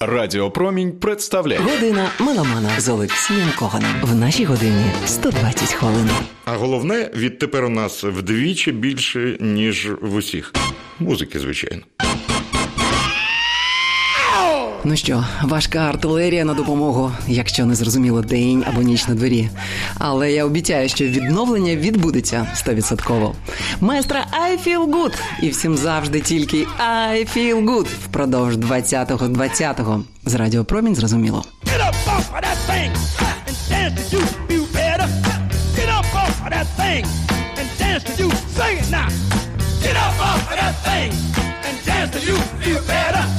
Радіо Промінь представляє година меломана з Олексієм Коганом. В нашій годині 120 хвилин. А головне відтепер у нас вдвічі більше ніж в усіх музики, звичайно. Ну що, важка артилерія на допомогу, якщо не зрозуміло день або ніч на дворі. Але я обіцяю, що відновлення відбудеться стовідсотково. Майстра I feel good! І всім завжди тільки I feel good впродовж 20-го 20-го. З радіопромінь зрозуміло. Get up off of that thing and dance till you feel better.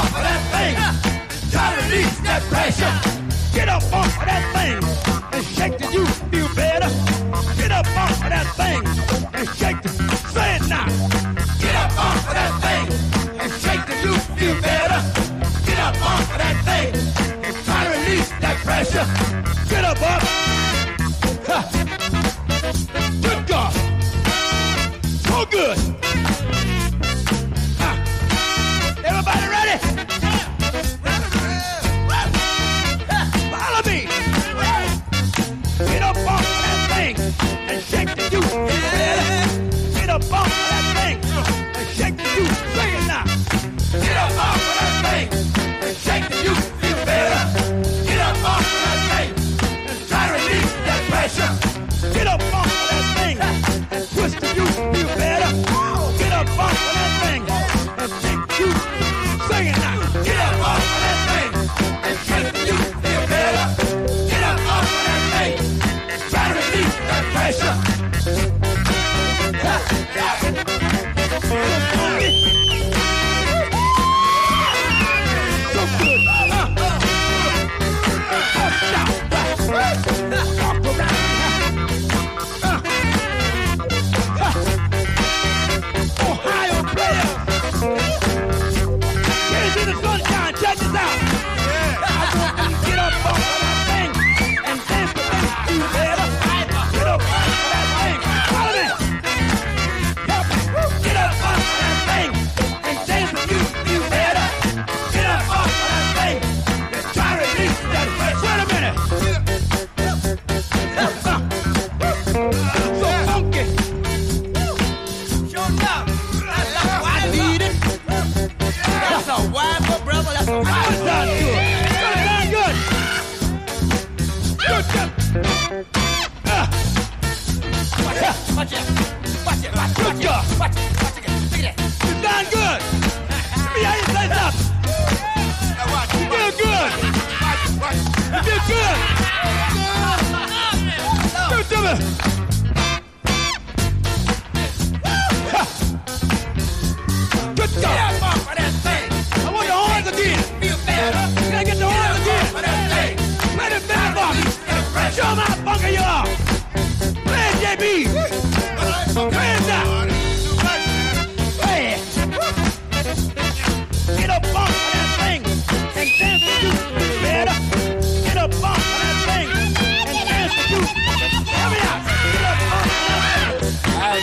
off of that thing. Try to release that pressure. Get up off of that thing and shake till you feel better. Get up off of that thing and shake till say it now. Get up off of that thing and shake till you feel better. Get up off of that thing and try to release that pressure. Get up off.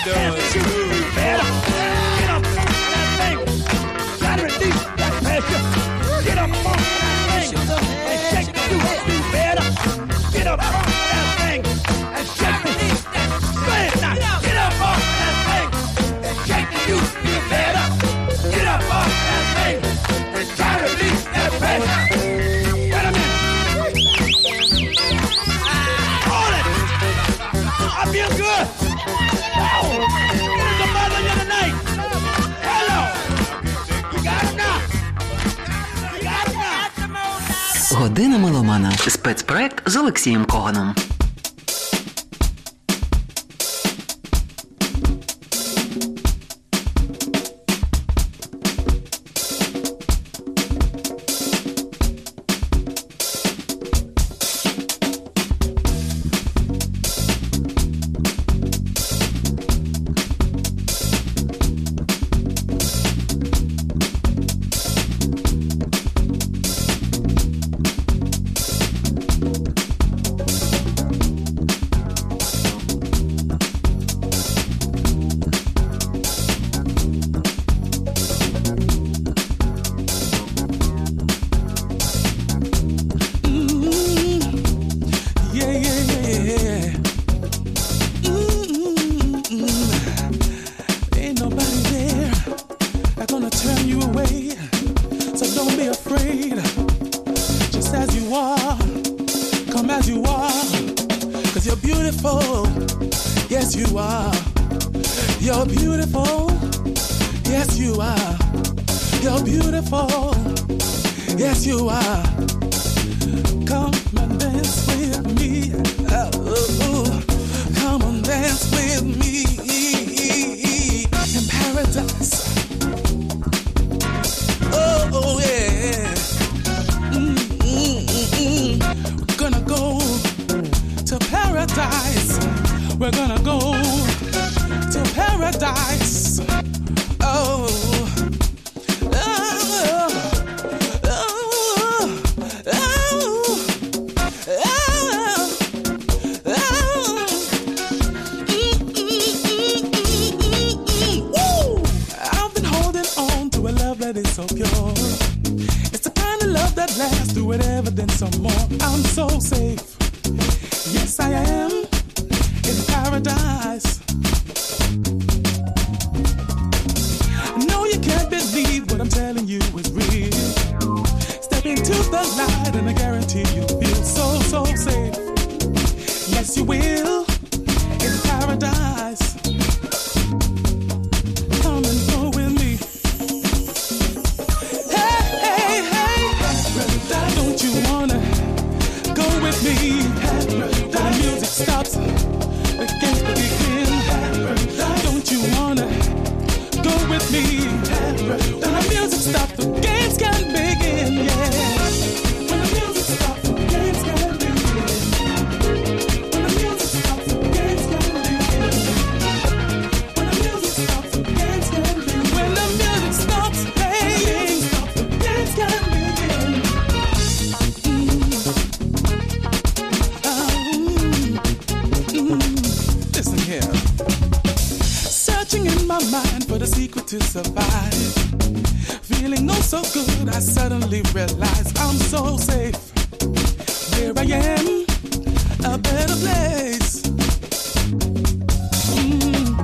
doing too. Когана. Спецпроект з Олексієм Коганом. you are. Come and dance with me. Come dance with me in paradise. Oh, oh yeah. Mm, mm, mm, We're gonna go to paradise. We're gonna go to paradise. Searching in my mind for the secret to survive. Feeling oh so good, I suddenly realize I'm so safe. Here I am, a better place. Mm.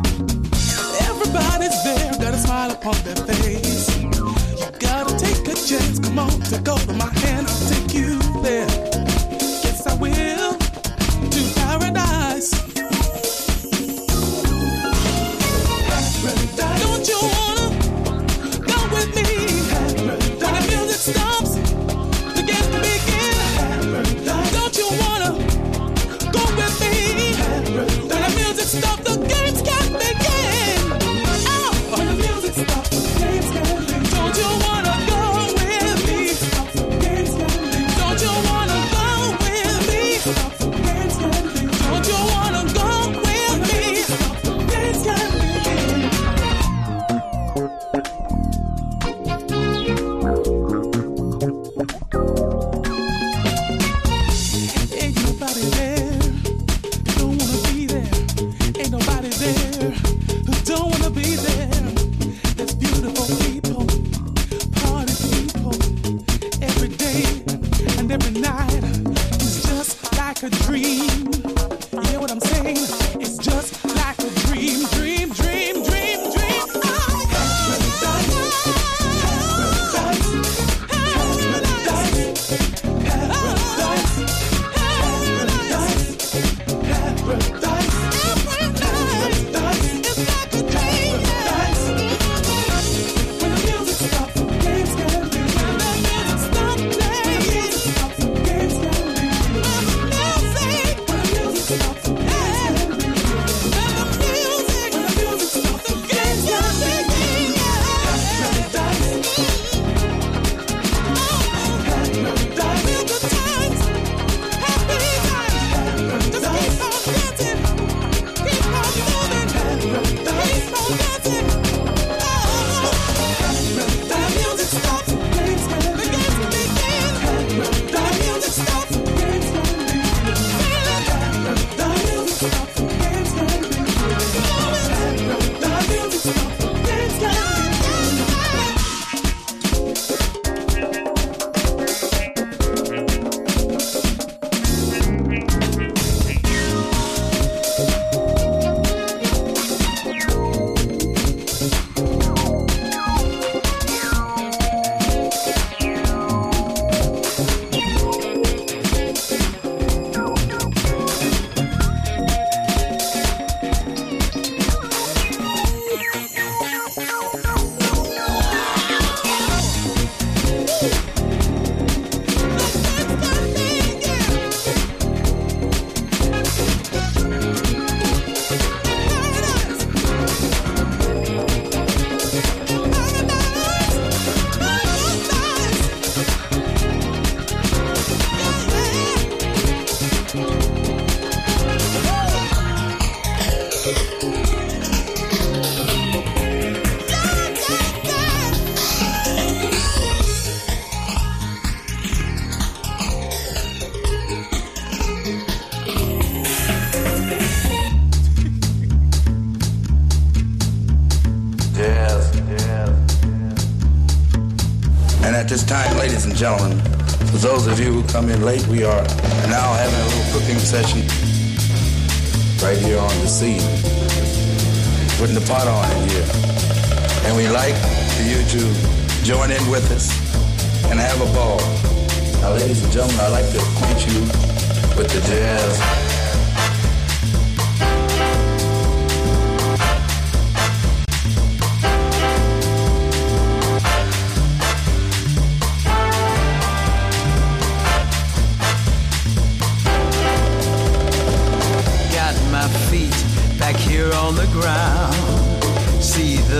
Everybody's there, got a smile upon their face. You gotta take a chance, come on, to go of my hand, I'll take you there. At this time, ladies and gentlemen, for those of you who come in late, we are now having a little cooking session right here on the scene. Putting the pot on in here. And we like for you to join in with us and have a ball. Now, ladies and gentlemen, I'd like to acquaint you with the jazz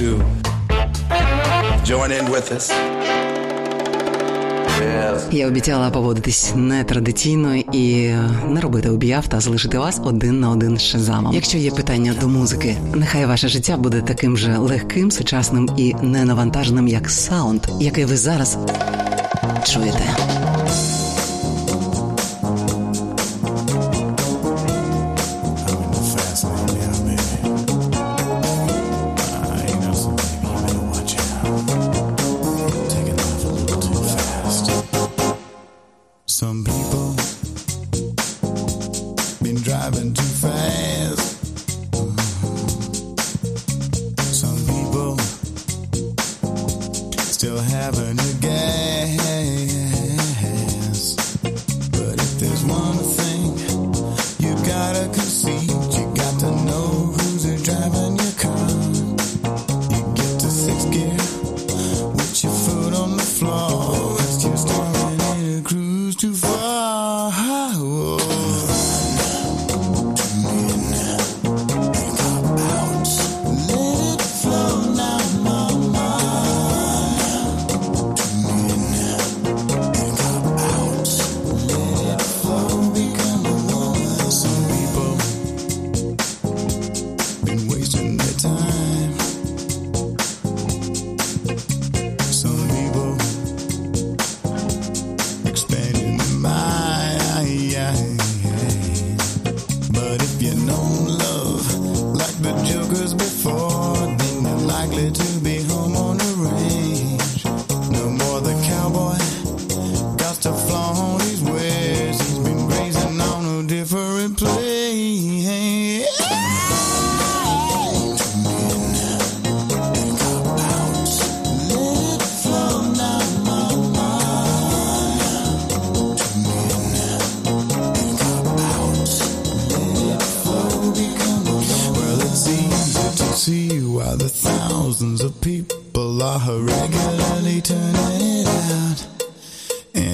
To join in with us. Я обіцяла поводитись нетрадиційно і не робити об'яв та залишити вас один на один з шазамом. Якщо є питання до музики, нехай ваше життя буде таким же легким, сучасним і ненавантаженим, як саунд, який ви зараз чуєте.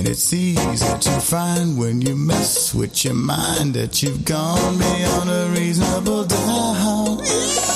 It's easy to find when you mess with your mind that you've gone beyond a reasonable doubt.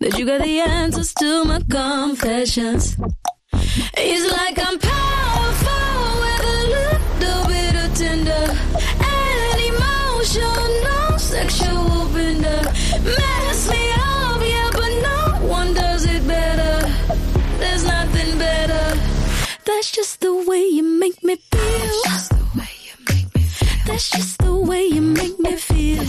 that you got the answers to my confessions. It's like I'm powerful with a little bit of tender and emotional sexual bender. Mess me up, yeah, but no one does it better. There's nothing better. That's just the way you make me feel. That's just the way you make me feel. That's just the way you make me feel.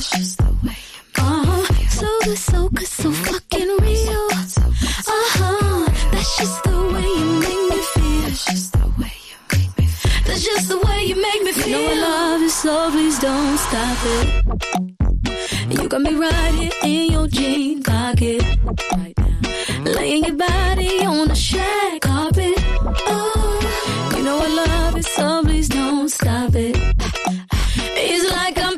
So good, so so fucking real. Uh huh. That's just the way you make me feel. That's just the way you make me feel. That's just the way you make me feel. You know I love you, so please don't stop it. You got me right here in your jean pocket. Laying your body on the shag carpet. Oh, you know I love it, so please don't stop it. It's like I'm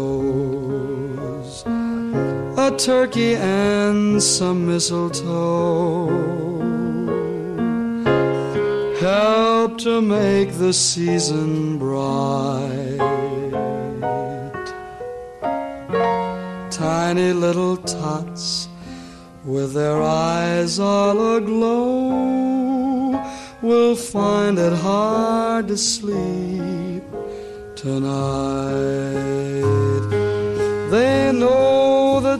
turkey and some mistletoe help to make the season bright. Tiny little tots with their eyes all aglow will find it hard to sleep tonight.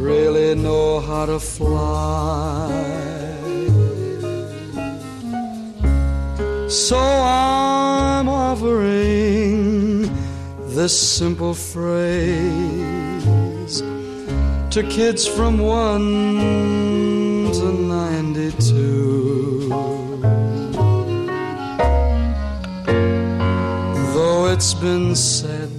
really know how to fly. So I'm offering this simple phrase to kids from one to ninety-two. Though it's been said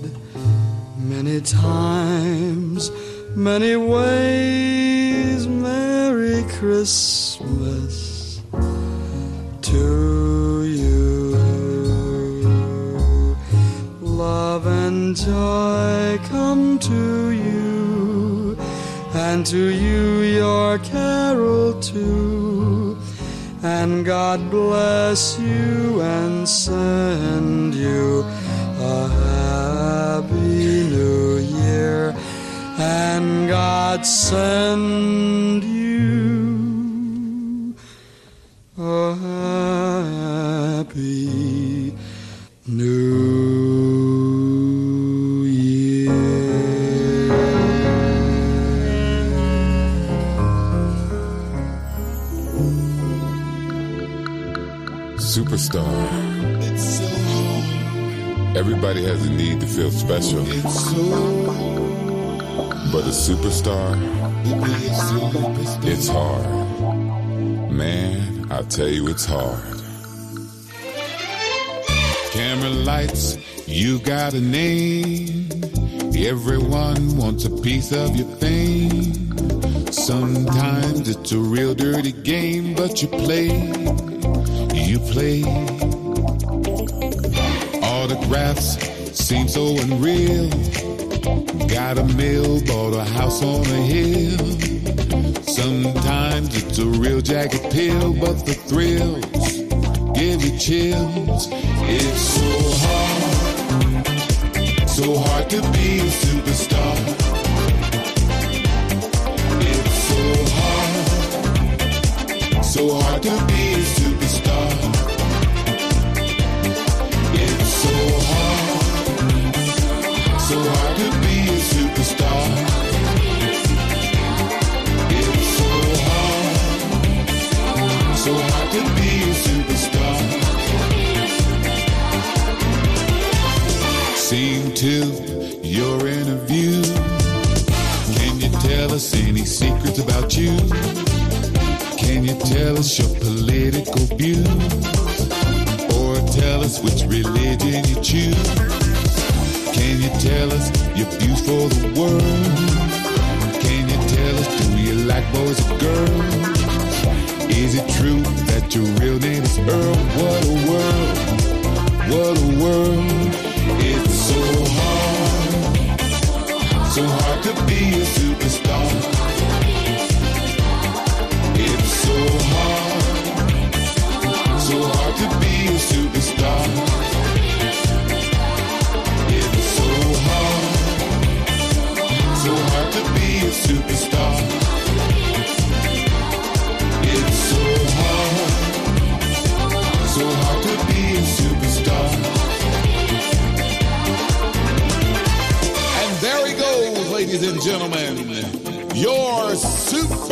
many times, many ways, Merry Christmas to you. Love and joy come to you, and to you your carol too. And God bless you and send you a happy new year. And God send you a happy new year. Superstar. Everybody has a need to feel special. But a superstar, it's hard. Man, I tell you, it's hard. Camera lights, you got a name. Everyone wants a piece of your fame. Sometimes it's a real dirty game, but you play, you play. Autographs seem so unreal. Got a mill, bought a house on a hill. Sometimes it's a real jagged pill, but the thrills give you chills. It's so hard, so hard to be a superstar. It's so hard, so hard to be about you? Can you tell us your political views? Or tell us which religion you choose? Can you tell us your views for the world? Can you tell us do you like boys or girls? Is it true that your real name is Earl? What a world! What a world! It's so hard, so hard to be a superstar. And gentlemen, your superstar.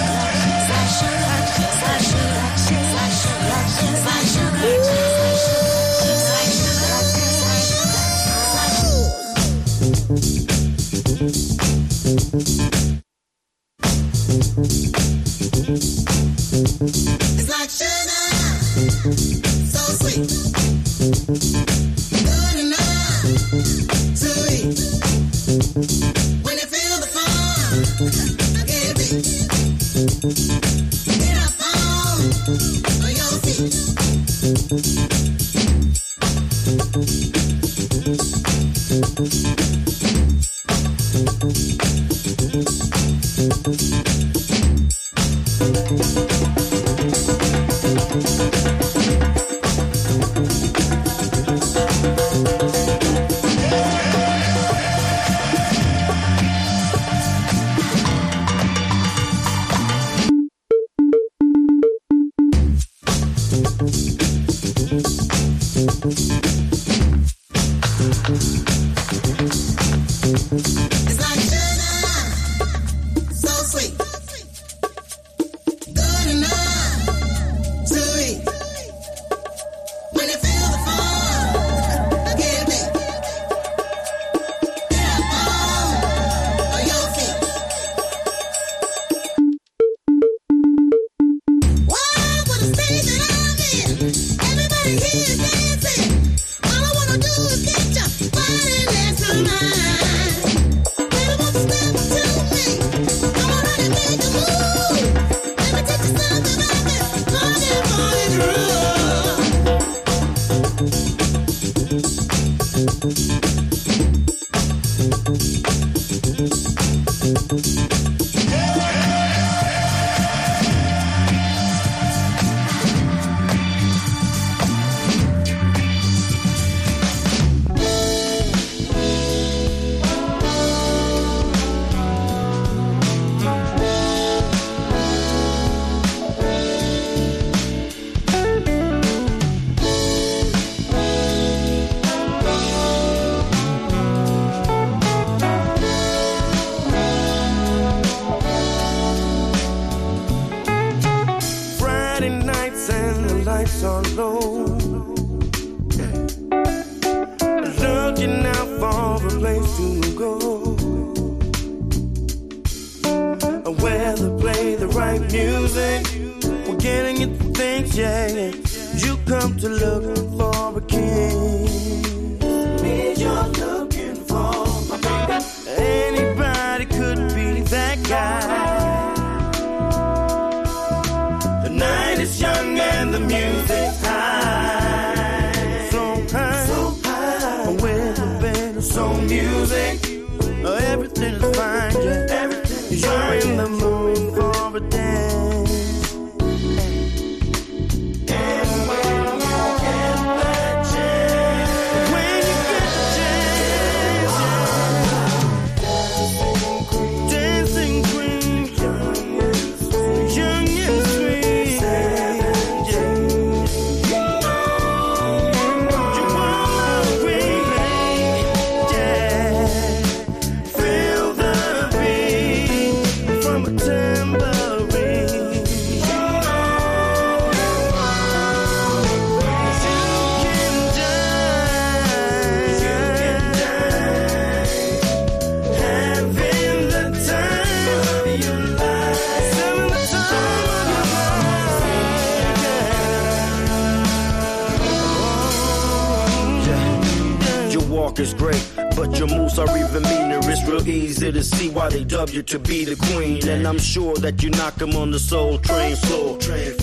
easy to see why they dub you to be the queen. And I'm sure that you knock them on the soul train floor.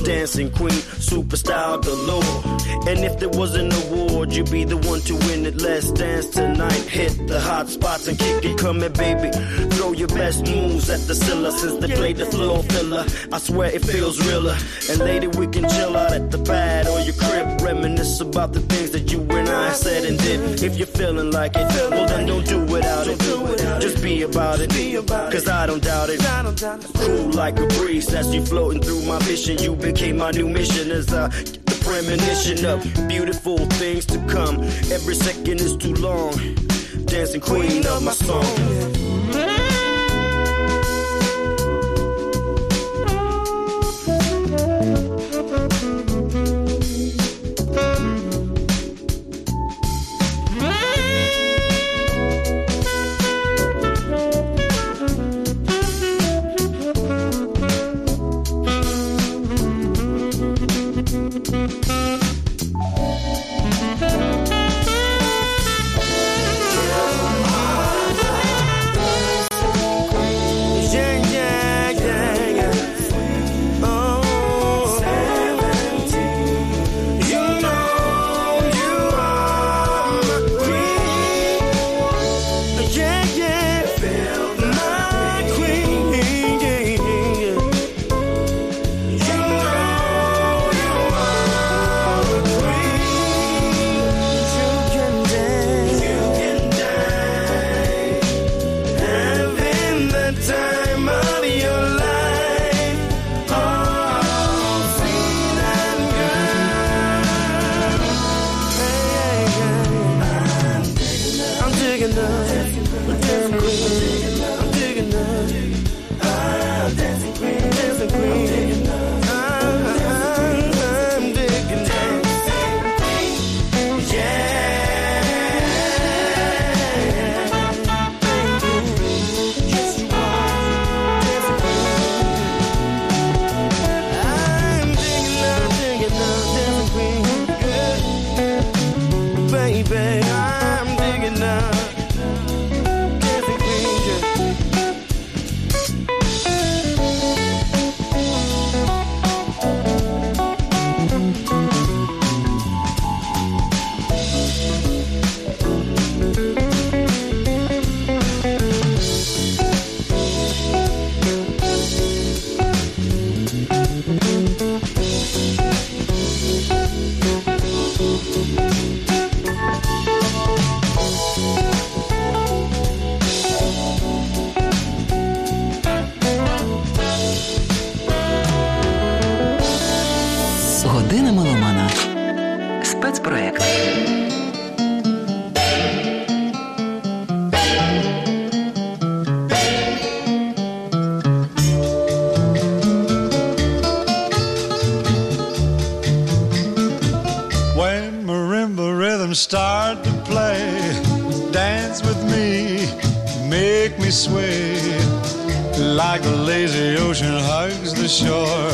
Dancing queen, superstar galore. And if there was an award, you'd be the one to win it. Let's dance tonight. Hit the hot spots and kick it. Here, baby. Throw your best moves at the Scylla since they played the floor filler. I swear it feels realer. And later we can chill out at the pad or your crib. Reminisce about the things that you and I said and did. If you're feeling like it, well then don't do without it. Just be about it. Cause I don't doubt it. Cool like a breeze as you floating through my vision. You became my new mission as I get the premonition of beautiful things to come. Every second is too long. Dancing queen of my song. Dance with me, make me sway. Like the lazy ocean hugs the shore,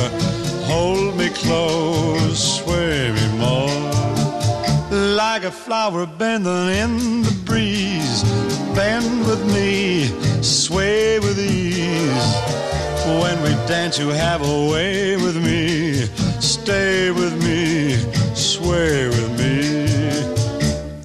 hold me close, sway me more. Like a flower bending in the breeze, bend with me, sway with ease. When we dance, you have a way with me. Stay with me, sway.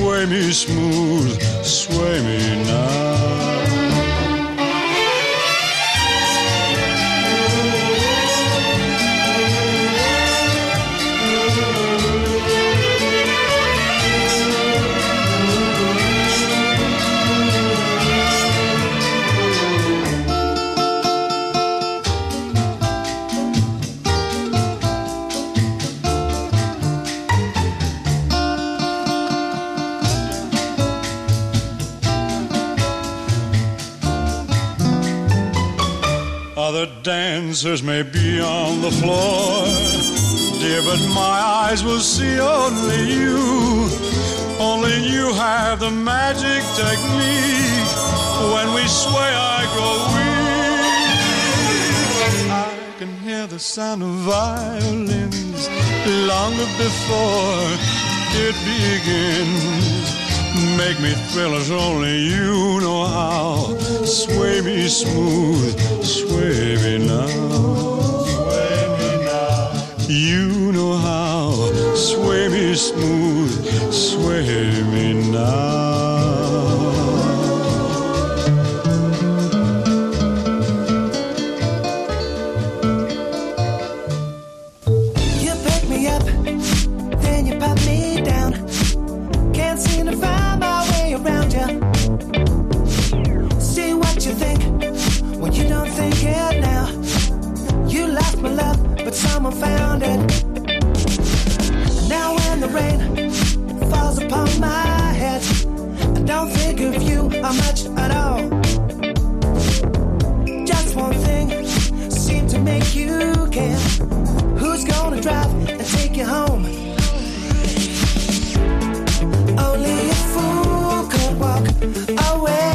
Sway me smooth, sway me now. Answers may be on the floor, dear, but my eyes will see only you. Only you have the magic technique. When we sway, I grow weak. I can hear the sound of violins long before it begins. Make me thrill as only you know how. Sway me smooth, sway me now. Sway me now. You know how. Sway me smooth, sway me now. Don't think of you or much at all. Just one thing seemed to make you care. Who's gonna drive and take you home? Only a fool could walk away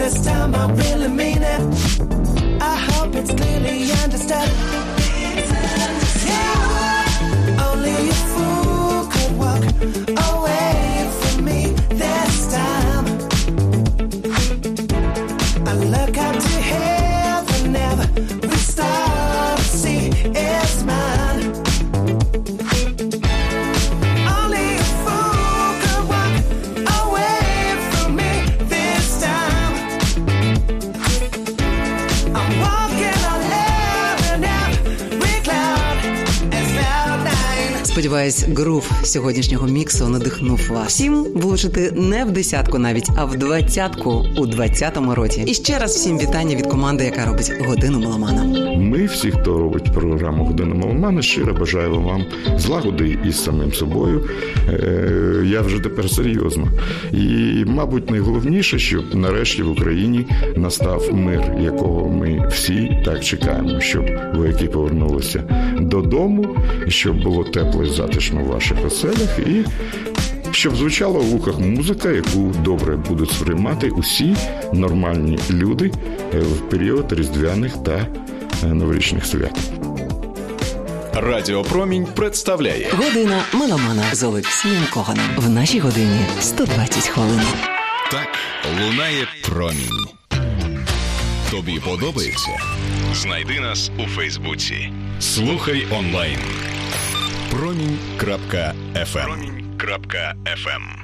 this time I really mean it. I hope it's clearly understood. Сподіваюсь, грув сьогоднішнього міксу надихнув вас. Всім влучити не в десятку навіть, а в двадцятку у двадцятому році. І ще раз всім вітання від команди, яка робить годину меломана. Ми, всі, хто робить програму Година Маломана, щиро бажаємо вам злагоди із самим собою. Е, Я вже тепер серйозно. І, мабуть, найголовніше, щоб нарешті в Україні настав мир, якого ми всі так чекаємо, щоб вояки повернулися додому, щоб було тепло і затишно в ваших оселях і. Щоб звучала у вухах музика, яку добре будуть сприймати усі нормальні люди е, в період різдвяних та новорічних свят. Радіо Промінь представляє Година меломана з Олексієм Коганом. В нашій годині 120 хвилин. Так лунає промінь. Тобі подобається? Знайди нас у Фейсбуці. Слухай онлайн. Промінь.фм Промінь.фм